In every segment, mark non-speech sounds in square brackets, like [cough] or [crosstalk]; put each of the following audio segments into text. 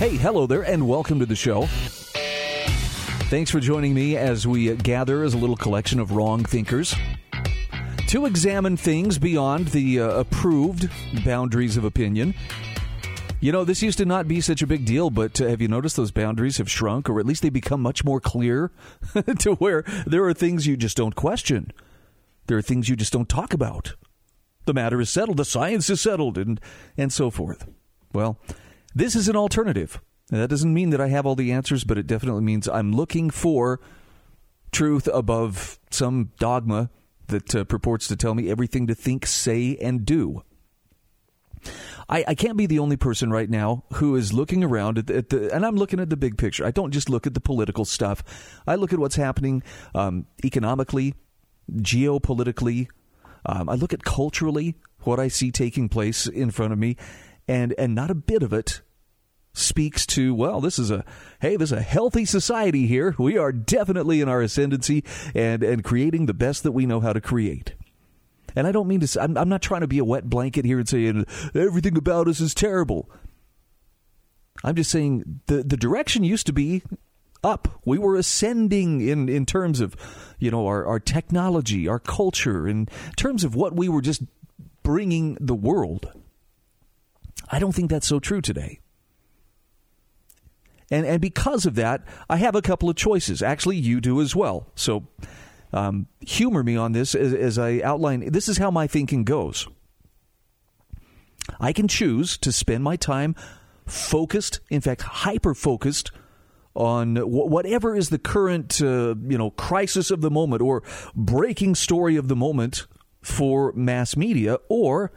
Hey, hello there, and welcome to the show. Thanks for joining me as we gather as a little collection of wrong thinkers to examine things beyond the uh, approved boundaries of opinion. You know, this used to not be such a big deal, but uh, have you noticed those boundaries have shrunk, or at least they become much more clear [laughs] to where there are things you just don't question? There are things you just don't talk about. The matter is settled, the science is settled, and, and so forth. Well, this is an alternative. That doesn't mean that I have all the answers, but it definitely means I'm looking for truth above some dogma that uh, purports to tell me everything to think, say, and do. I, I, can't be the only person right now who is looking around at the, at the, and I'm looking at the big picture. I don't just look at the political stuff. I look at what's happening um, economically, geopolitically. Um, I look at culturally what I see taking place in front of me, and and not a bit of it speaks to well this is a hey this is a healthy society here. We are definitely in our ascendancy and and creating the best that we know how to create. And i don't mean to i'm, I'm not trying to be a wet blanket here and saying everything about us is terrible. I'm just saying the the direction used to be up. We were ascending in in terms of you know our our technology our culture in terms of what we were just bringing the world I don't think that's so true today. And, and because of that, I have a couple of choices. Actually, you do as well. So um, humor me on this as, as I outline. This is how my thinking goes. I can choose to spend my time focused, in fact, hyper focused on whatever is the current, uh, you know, crisis of the moment or breaking story of the moment for mass media, or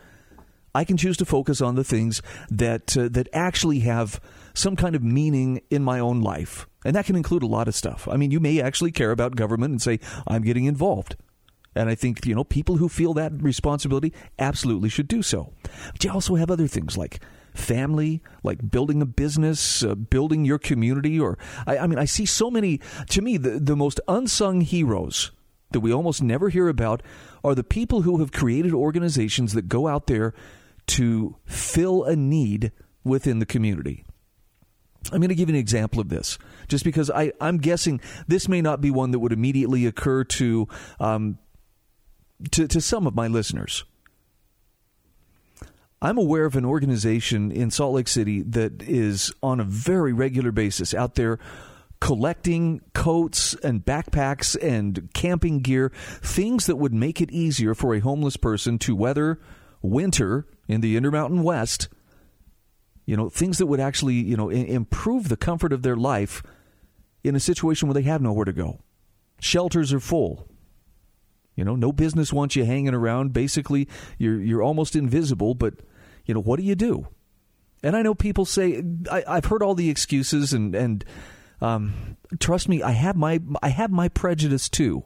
I can choose to focus on the things that uh, that actually have some kind of meaning in my own life. And that can include a lot of stuff. I mean, you may actually care about government and say, I'm getting involved. And I think, you know, people who feel that responsibility absolutely should do so. But you also have other things like family, like building a business, uh, building your community. Or, I, I mean, I see so many, to me, the, the most unsung heroes that we almost never hear about are the people who have created organizations that go out there to fill a need within the community. I'm going to give you an example of this, just because I, I'm guessing this may not be one that would immediately occur to, um, to, to some of my listeners. I'm aware of an organization in Salt Lake City that is on a very regular basis out there collecting coats and backpacks and camping gear, things that would make it easier for a homeless person to weather winter in the Intermountain West, you know, things that would actually, you know, improve the comfort of their life in a situation where they have nowhere to go. Shelters are full. You know, no business wants you hanging around. Basically, you're you're almost invisible, but you know, what do you do? And I know people say I, have heard all the excuses and and um, trust me, I have my I have my prejudice too.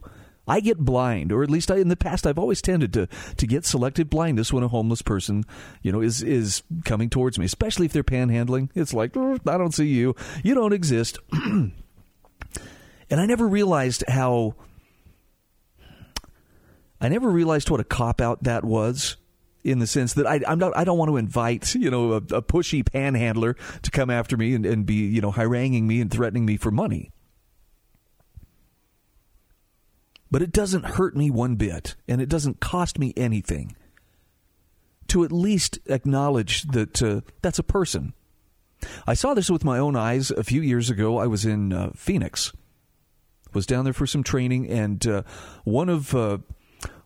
I get blind, or at least I, in the past, I've always tended to to get selective blindness when a homeless person, you know, is is coming towards me, especially if they're panhandling. It's like oh, I don't see you, you don't exist, [clears throat] and I never realized how. I never realized what a cop out that was in the sense that I, am not, I don't want to invite, you know, a, a pushy panhandler to come after me and, and be, you know, haranguing me and threatening me for money. But it doesn't hurt me one bit, and it doesn't cost me anything to at least acknowledge that uh, that's a person. I saw this with my own eyes a few years ago. I was in uh, Phoenix, was down there for some training, and uh, one of uh,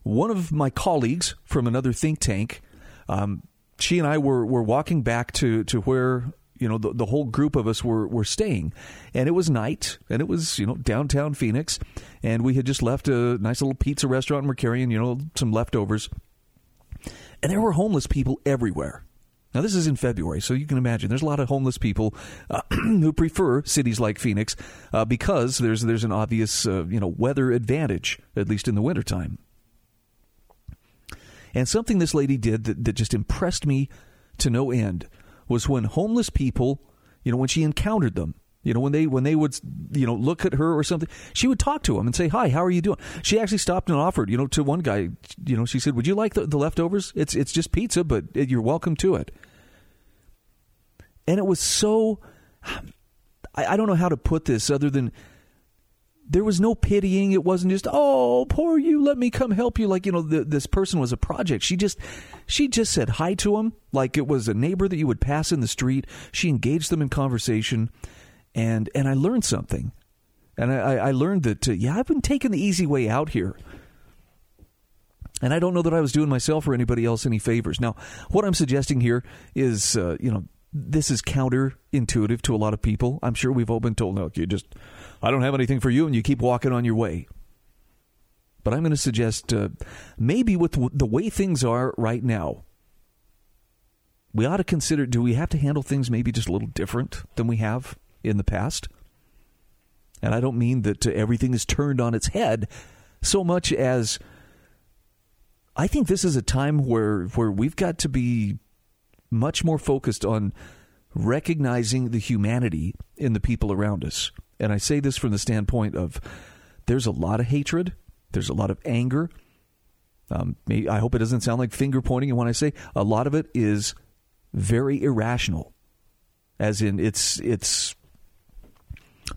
one of my colleagues from another think tank, um, she and I were were walking back to to where you know the, the whole group of us were were staying. And it was night and it was you know downtown phoenix. And we had just left a nice little pizza restaurant and we're carrying you know some leftovers. And there were homeless people everywhere. Now, this is in February, so you can imagine. There's a lot of homeless people uh, [clears throat] who prefer cities like Phoenix uh, because there's there's an obvious uh, you know weather advantage, at least in the wintertime. And something this lady did that, that just impressed me to no end was when homeless people, you know, when she encountered them, you know, when they when they would you know look at her or something, she would talk to them and say, "Hi, how are you doing?" She actually stopped and offered, you know, to one guy, you know, she said, "Would you like the, the leftovers? It's it's just pizza, but you're welcome to it." And it was so, I, I don't know how to put this other than there was no pitying. It wasn't just, oh, poor you, let me come help you. Like, you know, the, this person was a project. She just, she just said hi to him like it was a neighbor that you would pass in the street. She engaged them in conversation and and I learned something, and I, I learned that uh, yeah, I've been taking the easy way out here. And I don't know that I was doing myself or anybody else any favors. Now, what I'm suggesting here is, uh, you know, this is counterintuitive to a lot of people. I'm sure we've all been told, no, you just, I don't have anything for you, and you keep walking on your way. But I'm going to suggest uh, maybe with the way things are right now, we ought to consider do we have to handle things maybe just a little different than we have? in the past. And I don't mean that everything is turned on its head so much as I think this is a time where where we've got to be much more focused on recognizing the humanity in the people around us. And I say this from the standpoint of there's a lot of hatred, there's a lot of anger. Um, I hope it doesn't sound like finger pointing. And when I say a lot of it is very irrational, as in it's it's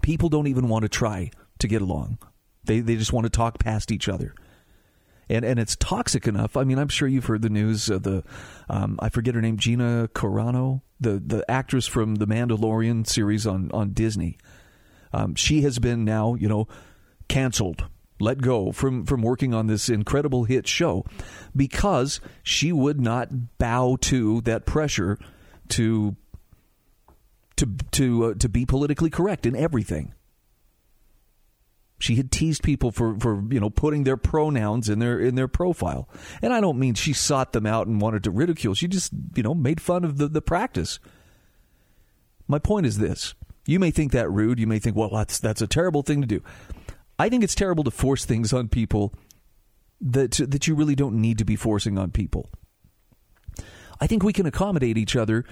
people don't even want to try to get along. They they just want to talk past each other. And, and it's toxic enough. I mean, I'm sure you've heard the news. of the um, I forget her name, Gina Carano, the the actress from the Mandalorian series on on Disney. Um, she has been now, you know, canceled, let go from from working on this incredible hit show because she would not bow to that pressure to to to uh, to be politically correct in everything. She had teased people for, for you know putting their pronouns in their in their profile, and I don't mean she sought them out and wanted to ridicule. She just you know made fun of the, the practice. My point is this: you may think that rude. You may think, well, that's that's a terrible thing to do. I think it's terrible to force things on people that that you really don't need to be forcing on people. I think we can accommodate each other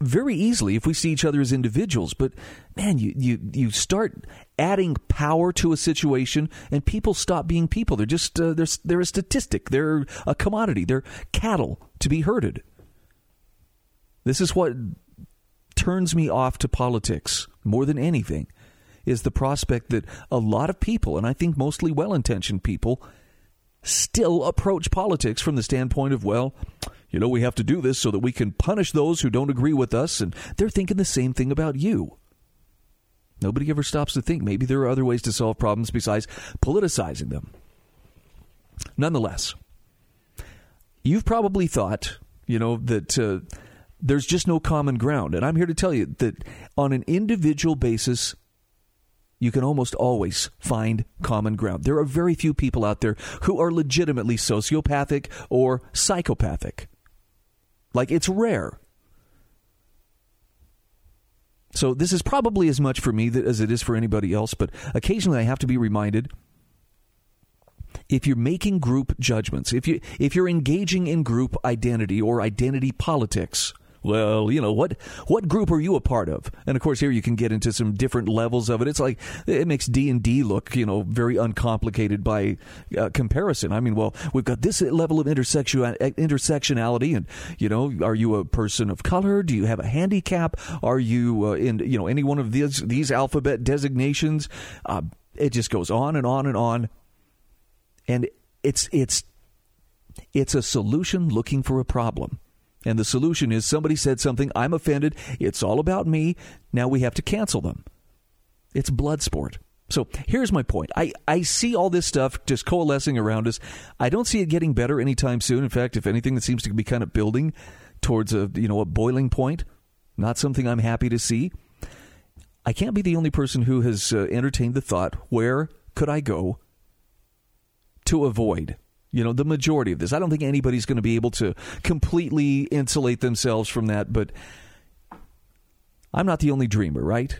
very easily if we see each other as individuals. But man, you, you, you start adding power to a situation and people stop being people. They're just, uh, they're, they're a statistic. They're a commodity. They're cattle to be herded. This is what turns me off to politics more than anything is the prospect that a lot of people, and I think mostly well intentioned people, still approach politics from the standpoint of, well, you know, we have to do this so that we can punish those who don't agree with us, and they're thinking the same thing about you. Nobody ever stops to think maybe there are other ways to solve problems besides politicizing them. Nonetheless, you've probably thought, you know, that uh, there's just no common ground. And I'm here to tell you that on an individual basis, you can almost always find common ground. There are very few people out there who are legitimately sociopathic or psychopathic. Like it's rare. So this is probably as much for me as it is for anybody else, but occasionally I have to be reminded if you're making group judgments, if you if you're engaging in group identity or identity politics, well, you know what what group are you a part of? And of course, here you can get into some different levels of it. It's like it makes D and D look you know very uncomplicated by uh, comparison. I mean, well, we've got this level of intersection intersectionality, and you know, are you a person of color? Do you have a handicap? Are you uh, in you know any one of these these alphabet designations? Uh, it just goes on and on and on, and it's it's it's a solution looking for a problem. And the solution is somebody said something, I'm offended, it's all about me, now we have to cancel them. It's blood sport. So here's my point. I, I see all this stuff just coalescing around us. I don't see it getting better anytime soon. In fact, if anything, it seems to be kind of building towards a you know a boiling point. Not something I'm happy to see. I can't be the only person who has uh, entertained the thought: where could I go to avoid You know, the majority of this. I don't think anybody's going to be able to completely insulate themselves from that, but I'm not the only dreamer, right?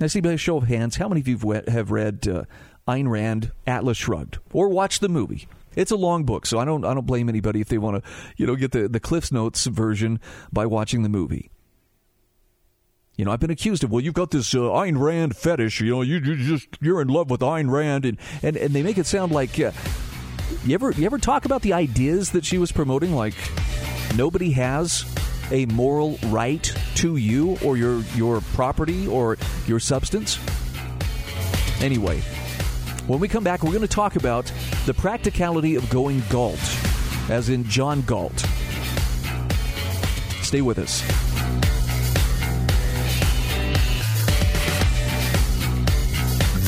I see by a show of hands, how many of you have read uh, Ayn Rand, Atlas Shrugged, or watched the movie? It's a long book, so I don't I don't blame anybody if they want to you know get the the Cliff's Notes version by watching the movie. You know, I've been accused of, well, you've got this uh, Ayn Rand fetish. You know, you, you just you're in love with Ayn Rand, and and, and they make it sound like uh, you ever you ever talk about the ideas that she was promoting? Like nobody has a moral right to you or your your property or your substance. Anyway, when we come back, we're going to talk about the practicality of going Galt, as in John Galt. Stay with us.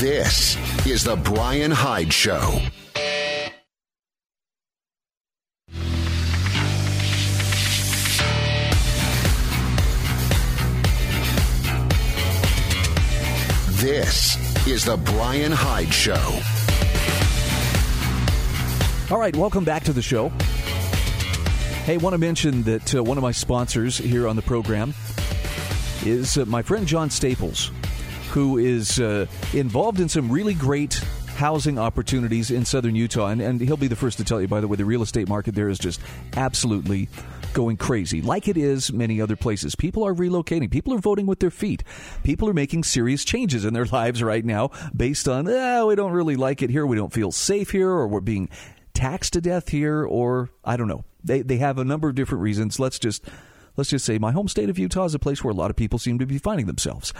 This is the Brian Hyde Show. This is the Brian Hyde Show. All right, welcome back to the show. Hey, want to mention that uh, one of my sponsors here on the program is uh, my friend John Staples who is uh, involved in some really great housing opportunities in southern Utah. And, and he'll be the first to tell you, by the way, the real estate market there is just absolutely going crazy, like it is many other places. People are relocating. People are voting with their feet. People are making serious changes in their [laughs] lives right now based on, oh, we don't really like it here. We don't feel safe here, or we're being taxed to death here, or I don't know. They, they have a number of different reasons. Let's just let's just say my home state of Utah is a place where a lot of people seem to be finding themselves.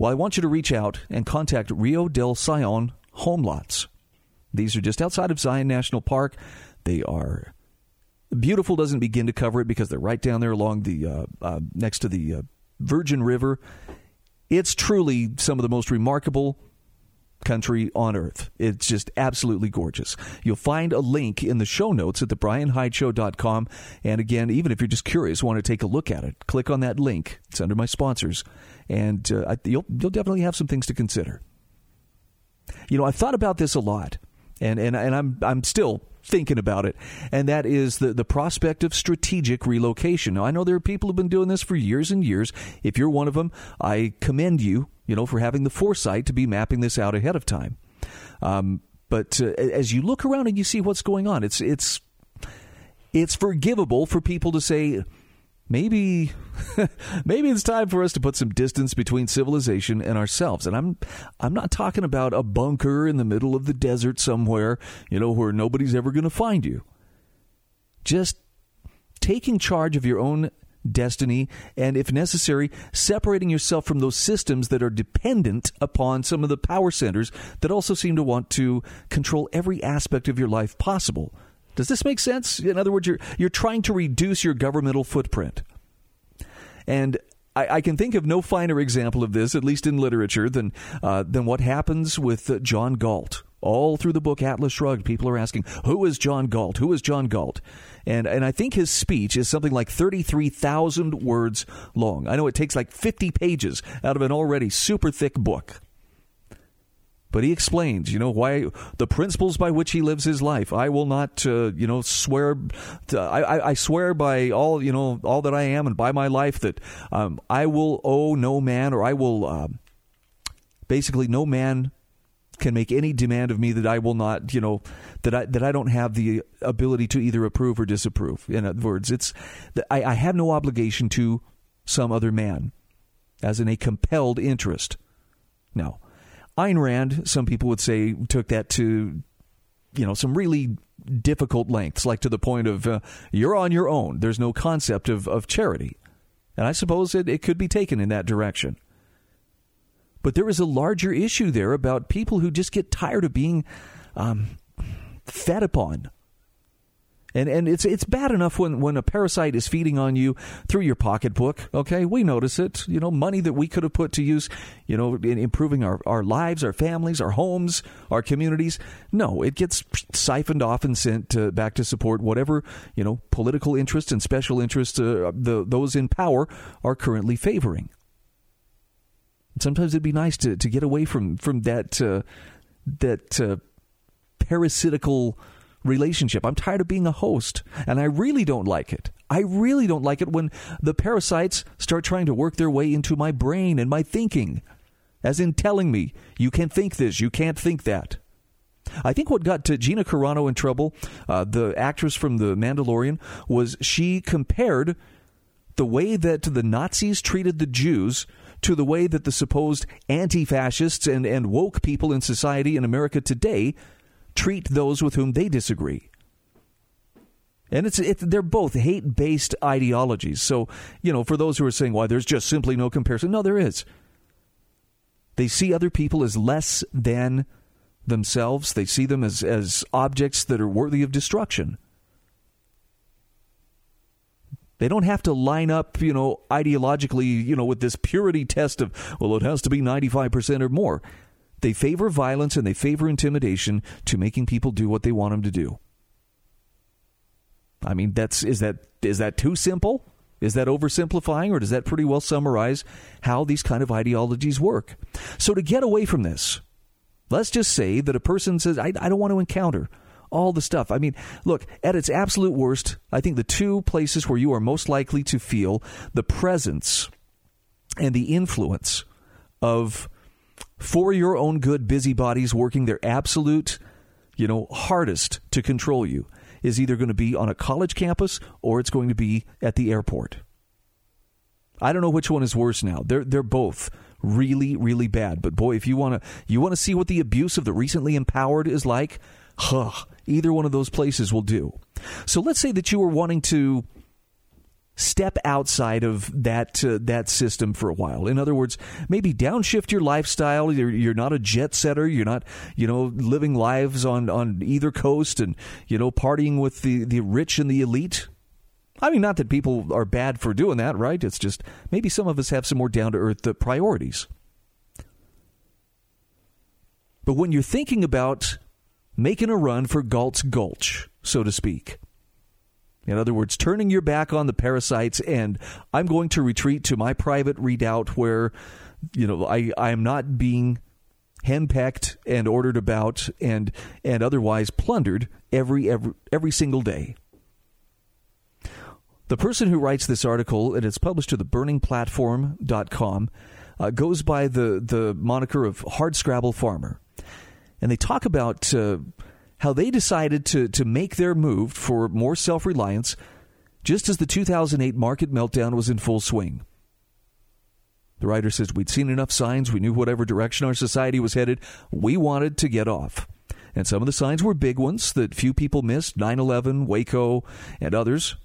Well, I want you to reach out and contact Rio del Sion home lots. These are just outside of Zion National Park. They are beautiful. Doesn't begin to cover it because they're right down there along the uh, uh, next to the uh, Virgin River. It's truly some of the most remarkable country on earth. It's just absolutely gorgeous. You'll find a link in the show notes at thebrianhydeshow.com. And again, even if you're just curious, want to take a look at it, click on that link. It's under my sponsors and uh, you'll you'll definitely have some things to consider. You know, I've thought about this a lot, and and and I'm I'm still thinking about it, and that is the the prospect of strategic relocation. Now, I know there are people who've been doing this for years and years. If you're one of them, I commend you. You know, for having the foresight to be mapping this out ahead of time. Um, but uh, as you look around and you see what's going on, it's it's it's forgivable for people to say maybe [laughs] maybe it's time for us to put some distance between civilization and ourselves. And i'm i'm not talking about a bunker in the middle of the desert somewhere you know where nobody's ever going to find you. Just taking charge of your own destiny and if necessary separating yourself from those systems that are dependent upon some of the power centers that also seem to want to control every aspect of your life possible does this make sense? In other words, you're you're trying to reduce your governmental footprint. And I, I, can think of no finer example of this, at least in literature, than uh, than what happens with uh, John Galt. All through the book Atlas Shrugged, people are asking, "Who is John Galt? Who is John Galt?" And and I think his speech is something like thirty three thousand words long. I know it takes like fifty pages out of an already super thick book. But he explains, you know, why the principles by which he lives his life. I will not, uh, you know, swear. To, I, I, swear by all, you know, all that I am and by my life that um, I will owe no man, or I will, uh, basically, no man can make any demand of me that I will not, you know, that I that I don't have the ability to either approve or disapprove. In other words, it's I, I have no obligation to some other man, as in a compelled interest. Now Ayn Rand, some people would say, took that to you know some really difficult lengths, like to the point of uh, you're on your own. There's no concept of, of charity, and I suppose it, it could be taken in that direction. But there is a larger issue there about people who just get tired of being um, fed upon and and it's it's bad enough when, when a parasite is feeding on you through your pocketbook. Okay, we notice it. You know, money that we could have put to use, you know, in improving our, our lives, our families, our homes, our communities. No, it gets siphoned off and sent to, back to support whatever you know political interests and special interests uh, the those in power are currently favoring. Sometimes it'd be nice to, to get away from from that uh, that uh, parasitical relationship. I'm tired of being a host, and I really don't like it. I really don't like it when the parasites start trying to work their way into my brain and my thinking, as in telling me, you can't think this, you can't think that. I think what got Gina Carano in trouble, uh, the actress from The Mandalorian, was she compared the way that the Nazis treated the Jews to the way that the supposed anti fascists and, and woke people in society in America today treat those with whom they disagree. And it's it, they're both hate based ideologies. So, you know, for those who are saying, why, there's just simply no comparison. No, there is. They see other people as less than themselves, they see them as, as objects that are worthy of destruction. They don't have to line up, you know, ideologically, you know, with this purity test of, well, it has to be 95% or more. They favor violence and they favor intimidation to making people do what they want them to do. I mean, that's is that is that too simple? Is that oversimplifying, or does that pretty well summarize how these kind of ideologies work? So, to get away from this, let's just say that a person says, I, I don't want to encounter all the stuff. I mean, look, at its absolute worst, I think the two places where you are most likely to feel the presence and the influence of for your own good busybodies working their absolute, you know, hardest to control you is either going to be on a college campus or it's going to be at the airport. I don't know which one is worse now. They're they're both really really bad. But boy, if you want to you want to see what the abuse of the recently empowered is like, huh, either one of those places will do. So let's say that you were wanting to step outside of that uh, that system for a while. In other words, maybe downshift your lifestyle. You're, you're not a jet setter. You're not you know living lives on on either coast and you know partying with the the rich and the elite. I mean, not that people are bad for doing that, right? It's just maybe some of us have some more down to earth uh, priorities. But when you're thinking about making a run for Galt's Gulch, so to speak, in other words, turning your back on the parasites, and I'm going to retreat to my private redoubt where, you know, I, I am not being henpecked and ordered about and and otherwise plundered every every every single day. The person who writes this article, and it's published to the burningplatform.com, uh, goes by the, the moniker of Hardscrabble Farmer. And they talk about uh, how they decided to, to make their move for more self reliance just as the 2008 market meltdown was in full swing. The writer says we'd seen enough signs, we knew whatever direction our society was headed, we wanted to get off. And some of the signs were big ones that few people missed 9 11, Waco, and others.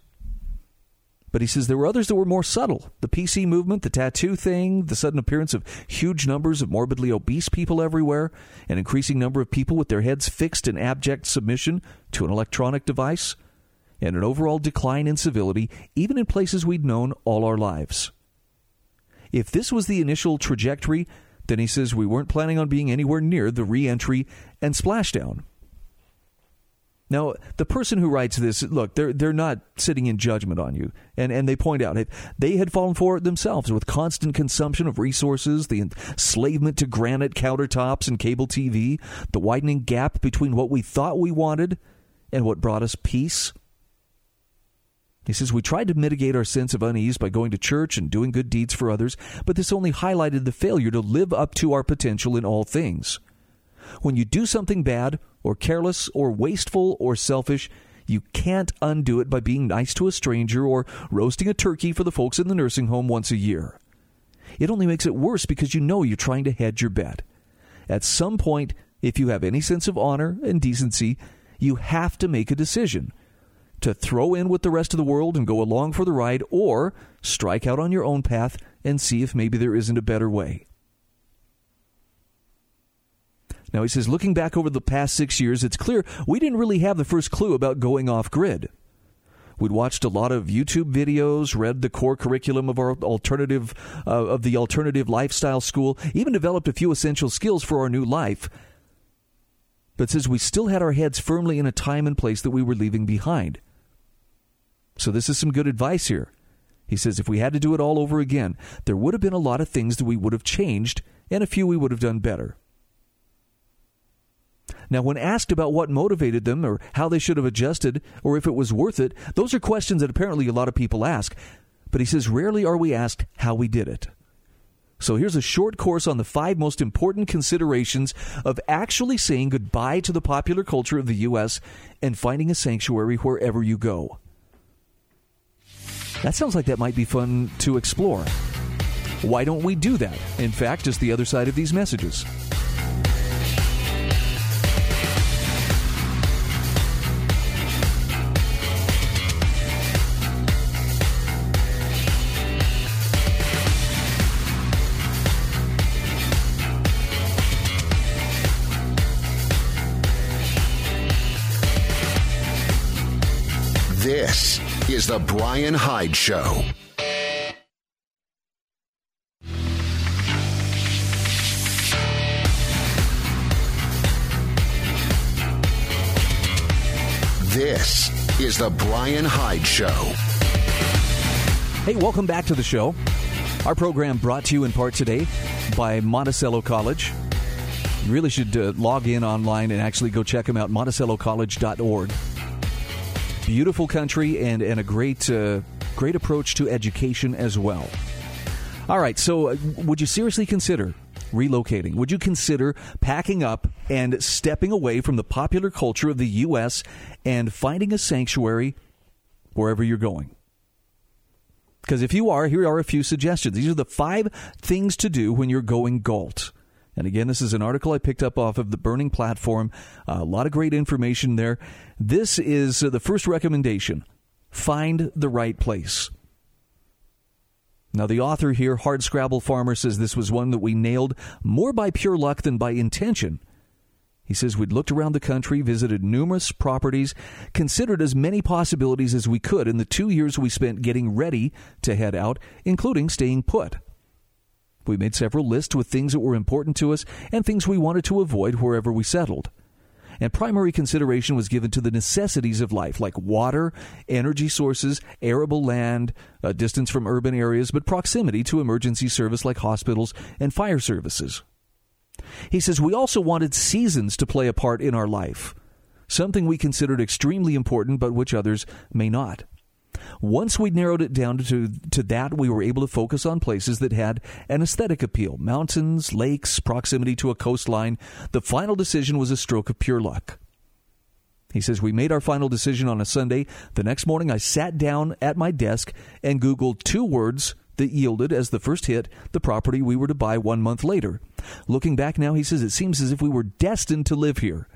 But he says there were others that were more subtle. The PC movement, the tattoo thing, the sudden appearance of huge numbers of morbidly obese people everywhere, an increasing number of people with their heads fixed in abject submission to an electronic device, and an overall decline in civility, even in places we'd known all our lives. If this was the initial trajectory, then he says we weren't planning on being anywhere near the re entry and splashdown. Now, the person who writes this, look, they're they're not sitting in judgment on you, and and they point out they had fallen for it themselves with constant consumption of resources, the enslavement to granite countertops and cable TV, the widening gap between what we thought we wanted and what brought us peace. He says, We tried to mitigate our sense of unease by going to church and doing good deeds for others, but this only highlighted the failure to live up to our potential in all things. When you do something bad, or careless, or wasteful, or selfish, you can't undo it by being nice to a stranger or roasting a turkey for the folks in the nursing home once a year. It only makes it worse because you know you're trying to hedge your bet. At some point, if you have any sense of honor and decency, you have to make a decision to throw in with the rest of the world and go along for the ride, or strike out on your own path and see if maybe there isn't a better way. Now, he says, looking back over the past six years, it's clear we didn't really have the first clue about going off grid. We'd watched a lot of YouTube videos, read the core curriculum of our alternative uh, of the alternative lifestyle school, even developed a few essential skills for our new life. But says we still had our heads firmly in a time and place that we were leaving behind. So this is some good advice here. He says if we had to do it all over again, there would have been a lot of things that we would have changed and a few we would have done better. Now, when asked about what motivated them or how they should have adjusted or if it was worth it, those are questions that apparently a lot of people ask. But he says rarely are we asked how we did it. So here's a short course on the five most important considerations of actually saying goodbye to the popular culture of the U.S. and finding a sanctuary wherever you go. That sounds like that might be fun to explore. Why don't we do that? In fact, just the other side of these messages. Is The Brian Hyde Show. This is The Brian Hyde Show. Hey, welcome back to the show. Our program brought to you in part today by Monticello College. You really should uh, log in online and actually go check them out, monticellocollege.org beautiful country and, and a great uh, great approach to education as well. All right, so uh, would you seriously consider relocating? Would you consider packing up and stepping away from the popular culture of the U.S. and finding a sanctuary wherever you're going? Because if you are, here are a few suggestions. These are the five things to do when you're going Galt. And again, this is an article I picked up off of the Burning Platform. Uh, a lot of great information there. This is uh, the first recommendation find the right place. Now, the author here, Hard Scrabble Farmer, says this was one that we nailed more by pure luck than by intention. He says we'd looked around the country, visited numerous properties, considered as many possibilities as we could in the two years we spent getting ready to head out, including staying put. We made several lists with things that were important to us and things we wanted to avoid wherever we settled. And primary consideration was given to the necessities of life, like water, energy sources, arable land, a distance from urban areas, but proximity to emergency service like hospitals and fire services. He says we also wanted seasons to play a part in our life, something we considered extremely important, but which others may not. Once we narrowed it down to, to that, we were able to focus on places that had an aesthetic appeal mountains, lakes, proximity to a coastline. The final decision was a stroke of pure luck. He says, We made our final decision on a Sunday. The next morning, I sat down at my desk and Googled two words that yielded as the first hit the property we were to buy one month later. Looking back now, he says, It seems as if we were destined to live here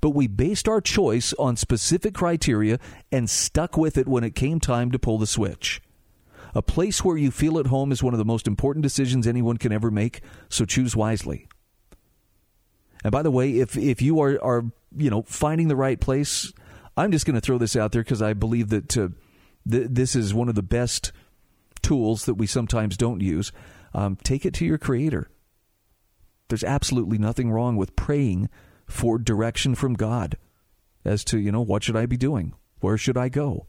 but we based our choice on specific criteria and stuck with it when it came time to pull the switch. A place where you feel at home is one of the most important decisions anyone can ever make, so choose wisely. And by the way, if if you are are you know finding the right place, I'm just going to throw this out there because I believe that uh, th- this is one of the best tools that we sometimes don't use. Um, take it to your Creator. There's absolutely nothing wrong with praying for direction from God as to, you know, what should I be doing? Where should I go?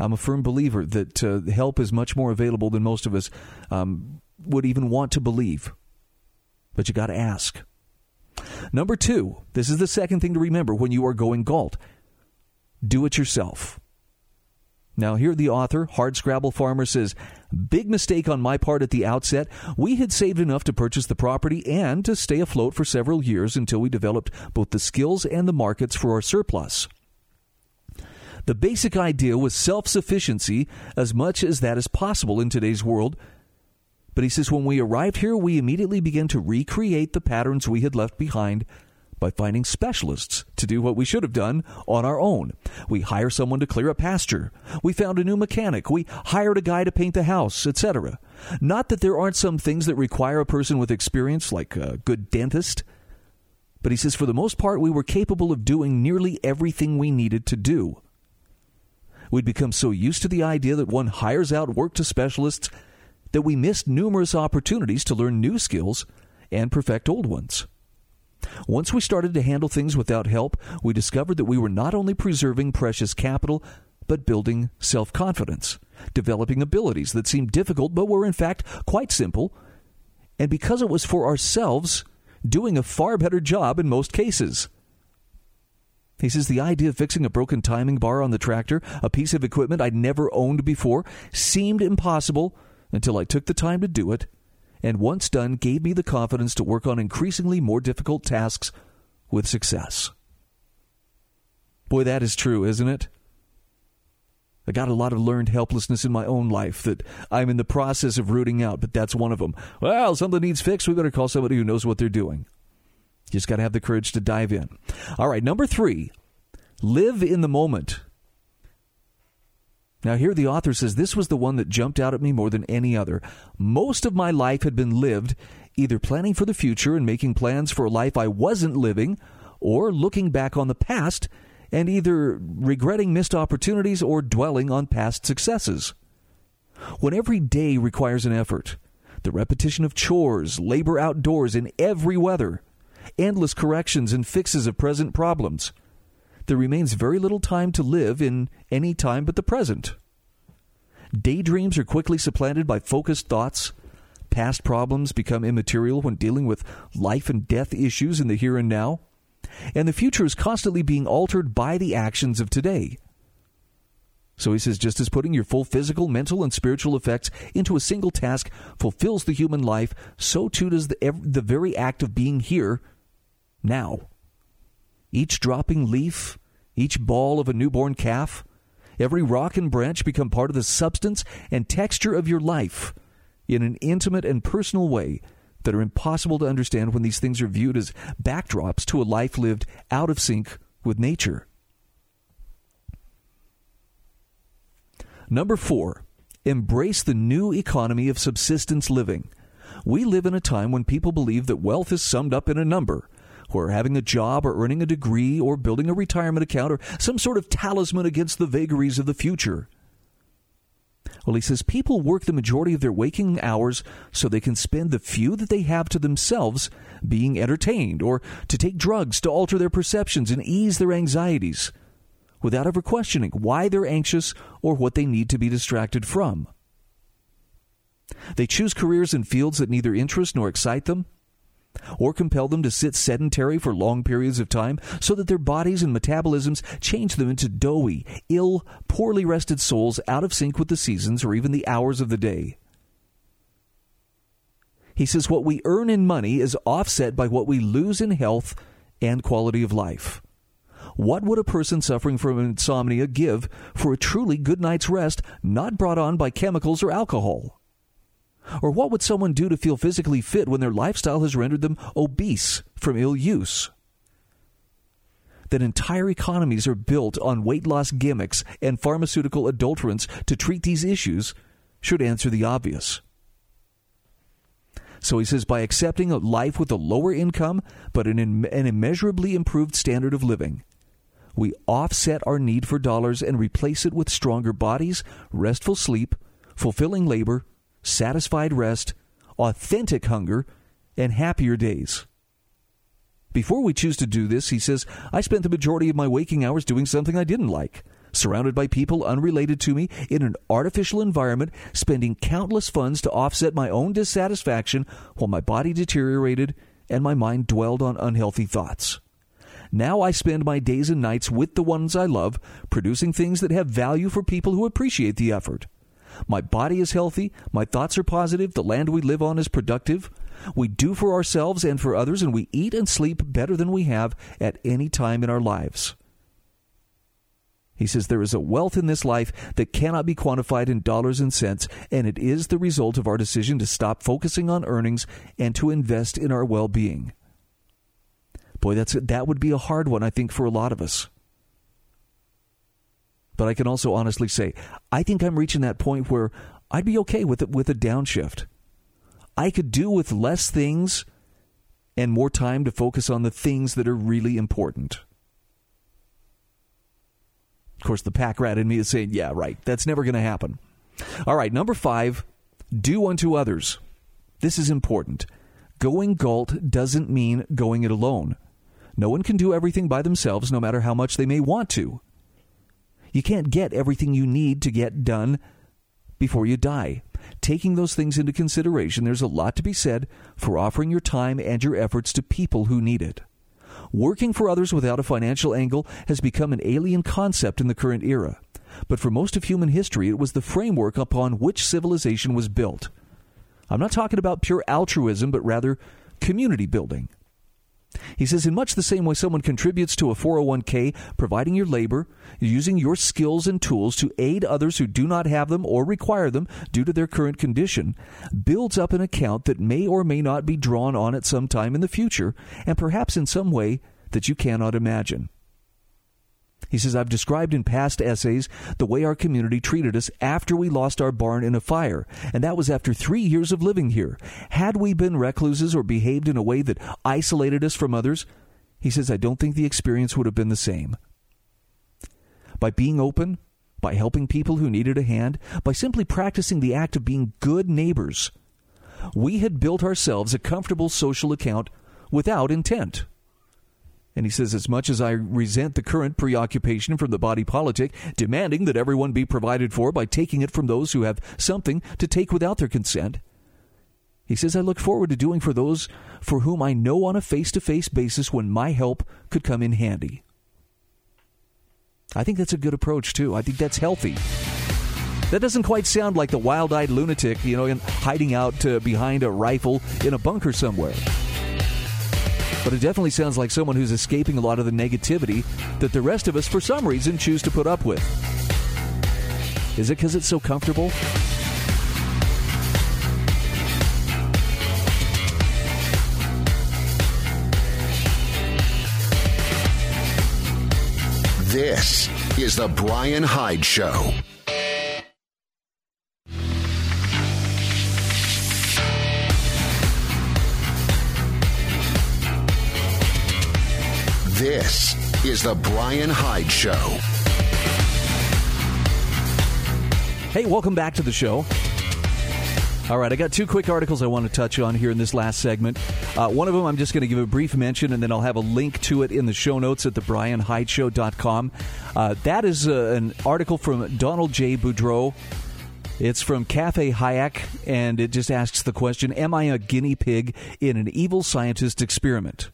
I'm a firm believer that uh, help is much more available than most of us um, would even want to believe. But you got to ask. Number two, this is the second thing to remember when you are going Galt do it yourself. Now, here the author, Hard Scrabble Farmer, says Big mistake on my part at the outset. We had saved enough to purchase the property and to stay afloat for several years until we developed both the skills and the markets for our surplus. The basic idea was self sufficiency as much as that is possible in today's world. But he says when we arrived here, we immediately began to recreate the patterns we had left behind by finding specialists to do what we should have done on our own. We hire someone to clear a pasture. We found a new mechanic. We hired a guy to paint the house, etc. Not that there aren't some things that require a person with experience, like a good dentist. But he says, for the most part, we were capable of doing nearly everything we needed to do. We'd become so used to the idea that one hires out work to specialists that we missed numerous opportunities to learn new skills and perfect old ones. Once we started to handle things without help, we discovered that we were not only preserving precious capital, but building self confidence, developing abilities that seemed difficult but were in fact quite simple. And because it was for ourselves, doing a far better job in most cases. He says the idea of fixing a broken timing bar on the tractor, a piece of equipment I'd never owned before, seemed impossible until I took the time to do it, and once done, gave me the confidence to work on increasingly more difficult tasks with success. Boy, that is true, isn't it? I got a lot of learned helplessness in my own life that I'm in the process of rooting out, but that's one of them. Well, something needs fixed. We better call somebody who knows what they're doing. You just got to have the courage to dive in. All right, number three, live in the moment. Now, here the author says this was the one that jumped out at me more than any other. Most of my life had been lived either planning for the future and making plans for a life I wasn't living, or looking back on the past and either regretting missed opportunities or dwelling on past successes. When every day requires an effort, the repetition of chores, labor outdoors in every weather, endless corrections and fixes of present problems, there remains very little time to live in any time but the present. Daydreams are quickly supplanted by focused thoughts. Past problems become immaterial when dealing with life and death issues in the here and now and the future is constantly being altered by the actions of today. So he says, just as putting your full physical, mental, and spiritual effects into a single task fulfills the human life, so too does the, the very act of being here now. Each dropping leaf, each ball of a newborn calf, every rock and branch become part of the substance and texture of your life in an intimate and personal way that are impossible to understand when these things are viewed as backdrops to a life lived out of sync with nature. Number four, embrace the new economy of subsistence living. We live in a time when people believe that wealth is summed up in a number, where having a job or earning a degree or building a retirement account or some sort of talisman against the vagaries of the future. Well, he says people work the majority of their waking hours so they can spend the few that they have to themselves being entertained or to take drugs to alter their perceptions and ease their anxieties without ever questioning why they're anxious or what they need to be distracted from. They choose careers in fields that neither interest nor excite them or compel them to sit sedentary for long periods of time so that their bodies and metabolisms change them into doughy, ill, poorly rested souls out of sync with the seasons or even the hours of the day. He says what we earn in money is offset by what we lose in health and quality of life. What would a person suffering from insomnia give for a truly good night's rest not brought on by chemicals or alcohol? Or what would someone do to feel physically fit when their lifestyle has rendered them obese from ill use? That entire economies are built on weight loss gimmicks and pharmaceutical adulterants to treat these issues should answer the obvious. So he says by accepting a life with a lower income but an, an immeasurably improved standard of living, we offset our need for dollars and replace it with stronger bodies, restful sleep, fulfilling labor, satisfied rest, authentic hunger, and happier days. Before we choose to do this, he says, I spent the majority of my waking hours doing something I didn't like, surrounded by people unrelated to me in an artificial environment, spending countless funds to offset my own dissatisfaction while my body deteriorated and my mind dwelled on unhealthy thoughts. Now I spend my days and nights with the ones I love, producing things that have value for people who appreciate the effort. My body is healthy. My thoughts are positive. The land we live on is productive. We do for ourselves and for others, and we eat and sleep better than we have at any time in our lives. He says there is a wealth in this life that cannot be quantified in dollars and cents, and it is the result of our decision to stop focusing on earnings and to invest in our well being. Boy, that's that would be a hard one, I think, for a lot of us. But I can also honestly say, I think I'm reaching that point where I'd be okay with it with a downshift. I could do with less things and more time to focus on the things that are really important. Of course, the pack rat in me is saying, yeah, right, that's never going to happen. All right, number five, do unto others. This is important. Going Galt doesn't mean going it alone. No one can do everything by themselves, no matter how much they may want to. You can't get everything you need to get done before you die. taking those things into consideration, there's a lot to be said for offering your time and your efforts to people who need it. Working for others without a financial angle has become an alien concept in the current era. But for most of human history, it was the framework upon which civilization was built. I'm not talking about pure altruism, but rather community building. He says, in much the same way someone contributes to a 401k, providing your labor, using your skills and tools to aid others who do not have them or require them due to their current condition, builds up an account that may or may not be drawn on at some time in the future, and perhaps in some way that you cannot imagine. He says, I've described in past essays the way our community treated us after we lost our barn in a fire, and that was after three years of living here. Had we been recluses or behaved in a way that isolated us from others, he says, I don't think the experience would have been the same. By being open, by helping people who needed a hand, by simply practicing the act of being good neighbors, we had built ourselves a comfortable social account without intent. And he says, as much as I resent the current preoccupation from the body politic, demanding that everyone be provided for by taking it from those who have something to take without their consent, he says, I look forward to doing for those for whom I know on a face to face basis when my help could come in handy. I think that's a good approach, too. I think that's healthy. That doesn't quite sound like the wild eyed lunatic, you know, hiding out uh, behind a rifle in a bunker somewhere but it definitely sounds like someone who's escaping a lot of the negativity that the rest of us, for some reason, choose to put up with. Is it because it's so comfortable? This is the Brian Hyde Show. This is the Brian Hyde Show. Hey, welcome back to the show. All right, I got two quick articles I want to touch on here in this last segment. Uh, one of them I'm just going to give a brief mention, and then I'll have a link to it in the show notes at thebrianhydeshow.com. Uh, that is uh, an article from Donald J. Boudreaux. It's from Cafe Hayek, and it just asks the question Am I a guinea pig in an evil scientist experiment?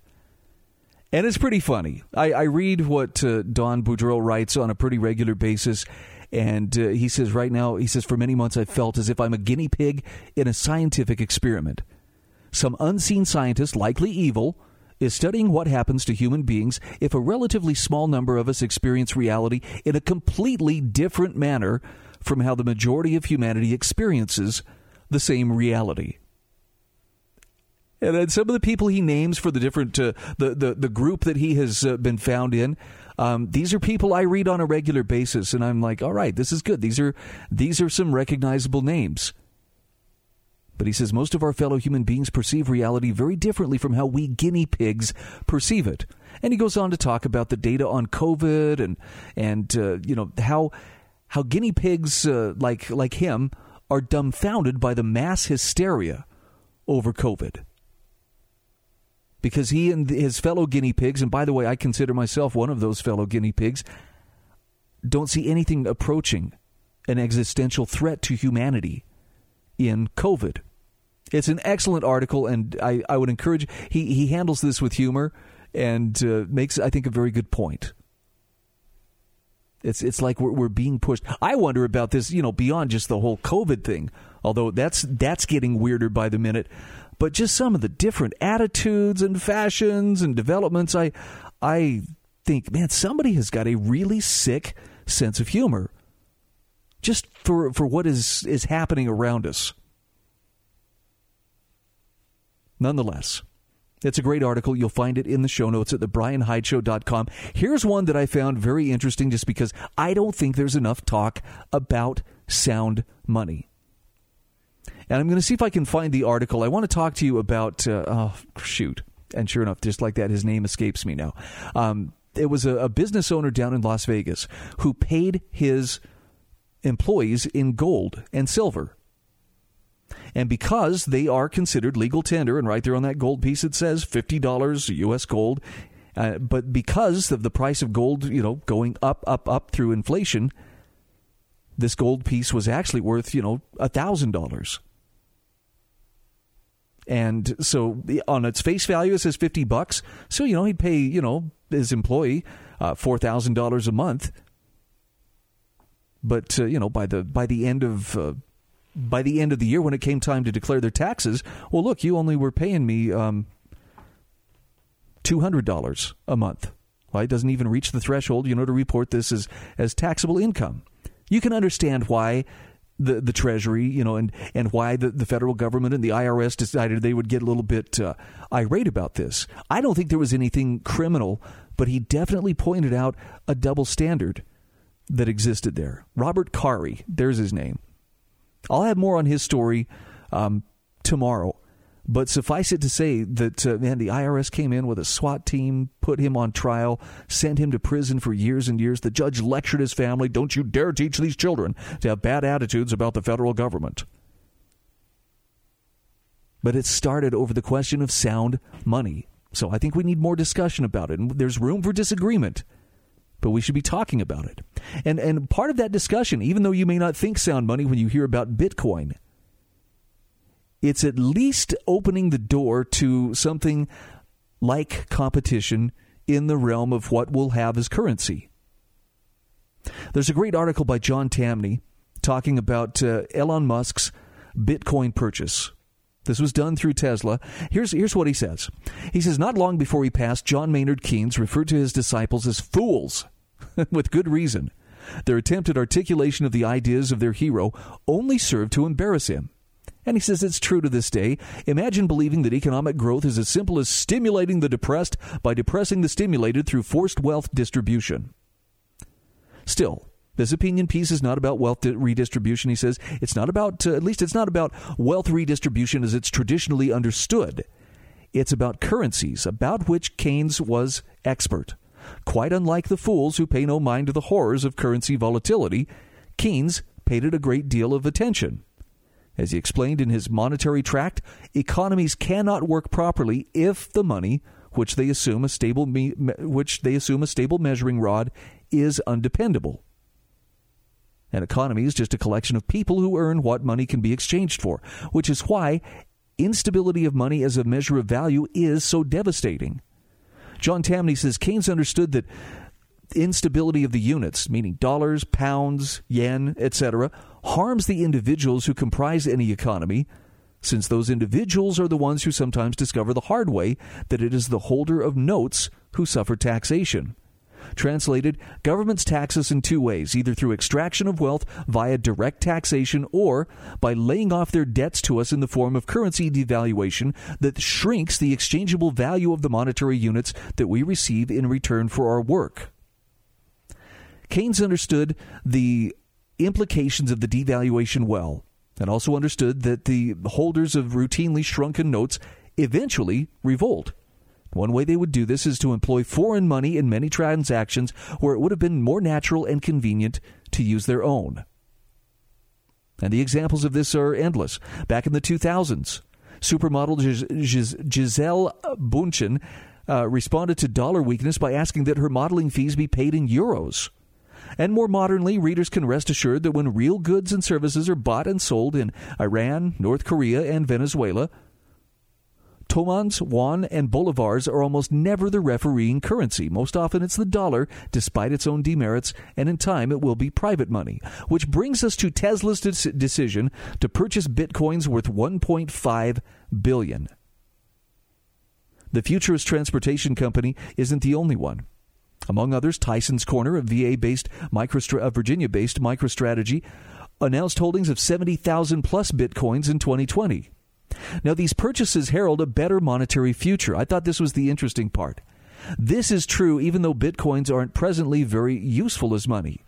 And it's pretty funny. I, I read what uh, Don Boudreaux writes on a pretty regular basis. And uh, he says, right now, he says, for many months I've felt as if I'm a guinea pig in a scientific experiment. Some unseen scientist, likely evil, is studying what happens to human beings if a relatively small number of us experience reality in a completely different manner from how the majority of humanity experiences the same reality. And then some of the people he names for the different uh, the, the the group that he has uh, been found in. Um, these are people I read on a regular basis, and I'm like, all right, this is good. These are these are some recognizable names. But he says most of our fellow human beings perceive reality very differently from how we guinea pigs perceive it. And he goes on to talk about the data on COVID and and uh, you know how how guinea pigs uh, like like him are dumbfounded by the mass hysteria over COVID because he and his fellow guinea pigs, and by the way, I consider myself one of those fellow guinea pigs, don't see anything approaching an existential threat to humanity in COVID. It's an excellent article, and I, I would encourage he he handles this with humor and uh, makes I think a very good point. It's it's like we're, we're being pushed. I wonder about this, you know, beyond just the whole COVID thing. Although that's that's getting weirder by the minute but just some of the different attitudes and fashions and developments. I, I think, man, somebody has got a really sick sense of humor just for, for what is, is happening around us. Nonetheless, it's a great article. You'll find it in the show notes at thebrianhydeshow.com. Here's one that I found very interesting just because I don't think there's enough talk about sound money. And I'm going to see if I can find the article. I want to talk to you about, uh, oh, shoot. And sure enough, just like that, his name escapes me now. Um, it was a, a business owner down in Las Vegas who paid his employees in gold and silver. And because they are considered legal tender, and right there on that gold piece it says $50 U.S. gold, uh, but because of the price of gold, you know, going up, up, up through inflation, this gold piece was actually worth, you know, a thousand dollars. And so on its face value, it says 50 bucks. So, you know, he'd pay, you know, his employee uh, $4,000 a month. But, uh, you know, by the, by the end of, uh, by the end of the year, when it came time to declare their taxes, well, look, you only were paying me um, $200 a month. Well, it doesn't even reach the threshold, you know, to report this as, as taxable income. You can understand why the the Treasury, you know, and and why the, the federal government and the IRS decided they would get a little bit uh, irate about this. I don't think there was anything criminal, but he definitely pointed out a double standard that existed there. Robert Kahre, there's his name. I'll have more on his story um, tomorrow. But suffice it to say that, uh, man, the IRS came in with a SWAT team, put him on trial, sent him to prison for years and years. The judge lectured his family don't you dare teach these children to have bad attitudes about the federal government. But it started over the question of sound money. So I think we need more discussion about it. And there's room for disagreement, but we should be talking about it. And, and part of that discussion, even though you may not think sound money when you hear about Bitcoin, it's at least opening the door to something like competition in the realm of what we'll have as currency. There's a great article by John Tamny talking about uh, Elon Musk's Bitcoin purchase. This was done through Tesla. Here's, here's what he says. He says, Not long before he passed, John Maynard Keynes referred to his disciples as fools, [laughs] with good reason. Their attempted articulation of the ideas of their hero only served to embarrass him. And he says it's true to this day. Imagine believing that economic growth is as simple as stimulating the depressed by depressing the stimulated through forced wealth distribution. Still, this opinion piece is not about wealth redistribution, he says. It's not about, uh, at least it's not about wealth redistribution as it's traditionally understood. It's about currencies, about which Keynes was expert. Quite unlike the fools who pay no mind to the horrors of currency volatility, Keynes paid it a great deal of attention. As he explained in his monetary tract, economies cannot work properly if the money, which they assume a stable me, which they assume a stable measuring rod, is undependable. An economy is just a collection of people who earn what money can be exchanged for, which is why instability of money as a measure of value is so devastating. John Tamny says Keynes understood that instability of the units, meaning dollars, pounds, yen, etc., harms the individuals who comprise any economy, since those individuals are the ones who sometimes discover the hard way that it is the holder of notes who suffer taxation. Translated, governments tax us in two ways either through extraction of wealth via direct taxation or by laying off their debts to us in the form of currency devaluation that shrinks the exchangeable value of the monetary units that we receive in return for our work. Keynes understood the implications of the devaluation well and also understood that the holders of routinely shrunken notes eventually revolt. One way they would do this is to employ foreign money in many transactions where it would have been more natural and convenient to use their own. And the examples of this are endless. Back in the 2000s, supermodel Gisele Bündchen uh, responded to dollar weakness by asking that her modeling fees be paid in euros. And more modernly, readers can rest assured that when real goods and services are bought and sold in Iran, North Korea, and Venezuela, Tomans, won, and bolivars are almost never the refereeing currency. Most often it's the dollar, despite its own demerits, and in time it will be private money. Which brings us to Tesla's de- decision to purchase bitcoins worth 1.5 billion. The Futurist Transportation Company isn't the only one. Among others, Tyson's Corner, a VA-based, microstra- of Virginia-based MicroStrategy, announced holdings of 70,000 plus bitcoins in 2020. Now, these purchases herald a better monetary future. I thought this was the interesting part. This is true even though bitcoins aren't presently very useful as money.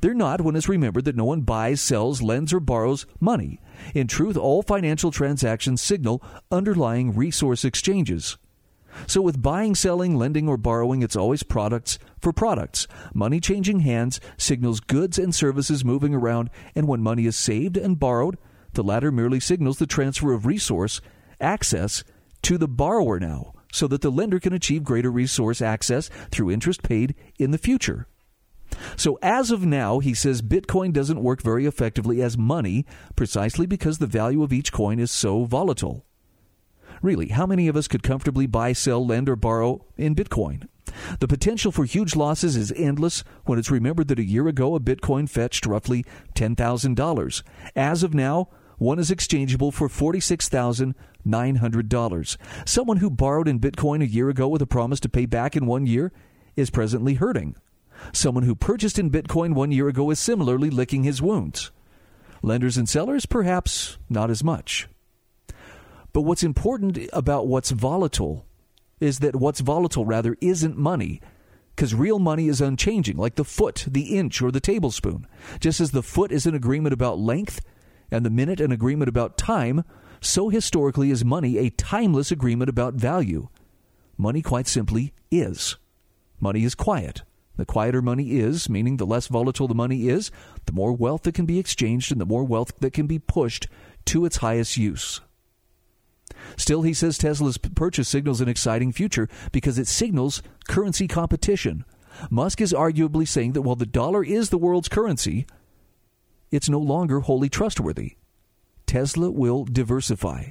They're not when it's remembered that no one buys, sells, lends, or borrows money. In truth, all financial transactions signal underlying resource exchanges. So, with buying, selling, lending, or borrowing, it's always products for products. Money changing hands signals goods and services moving around, and when money is saved and borrowed, the latter merely signals the transfer of resource access to the borrower now, so that the lender can achieve greater resource access through interest paid in the future. So, as of now, he says Bitcoin doesn't work very effectively as money precisely because the value of each coin is so volatile. Really, how many of us could comfortably buy, sell, lend, or borrow in Bitcoin? The potential for huge losses is endless when it's remembered that a year ago a Bitcoin fetched roughly $10,000. As of now, one is exchangeable for $46,900. Someone who borrowed in Bitcoin a year ago with a promise to pay back in one year is presently hurting. Someone who purchased in Bitcoin one year ago is similarly licking his wounds. Lenders and sellers, perhaps not as much. But what's important about what's volatile is that what's volatile, rather, isn't money. Because real money is unchanging, like the foot, the inch, or the tablespoon. Just as the foot is an agreement about length, and the minute an agreement about time, so historically is money a timeless agreement about value. Money, quite simply, is. Money is quiet. The quieter money is, meaning the less volatile the money is, the more wealth that can be exchanged and the more wealth that can be pushed to its highest use. Still, he says Tesla's purchase signals an exciting future because it signals currency competition. Musk is arguably saying that while the dollar is the world's currency, it's no longer wholly trustworthy. Tesla will diversify.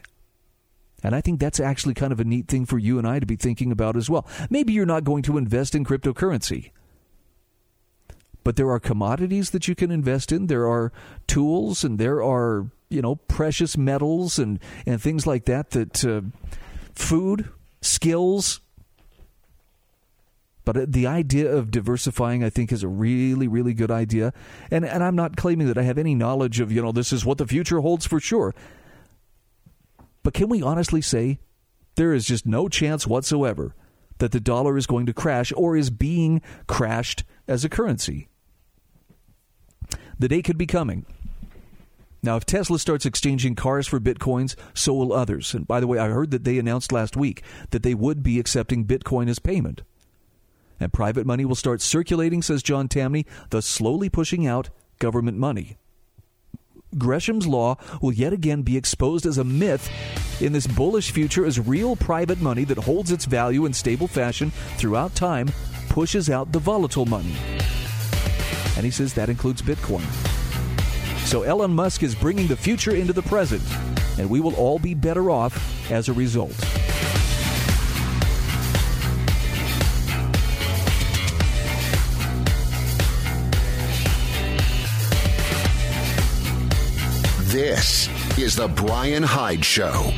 And I think that's actually kind of a neat thing for you and I to be thinking about as well. Maybe you're not going to invest in cryptocurrency. But there are commodities that you can invest in. There are tools and there are, you know, precious metals and, and things like that that uh, food, skills, but uh, the idea of diversifying, I think, is a really, really good idea. And, and I'm not claiming that I have any knowledge of, you know, this is what the future holds for sure. But can we honestly say there is just no chance whatsoever that the dollar is going to crash or is being crashed as a currency? The day could be coming. Now, if Tesla starts exchanging cars for bitcoins, so will others. And by the way, I heard that they announced last week that they would be accepting bitcoin as payment. And private money will start circulating, says John Tamny, thus slowly pushing out government money. Gresham's law will yet again be exposed as a myth in this bullish future as real private money that holds its value in stable fashion throughout time pushes out the volatile money. And he says that includes Bitcoin. So Elon Musk is bringing the future into the present, and we will all be better off as a result. This is the Brian Hyde Show.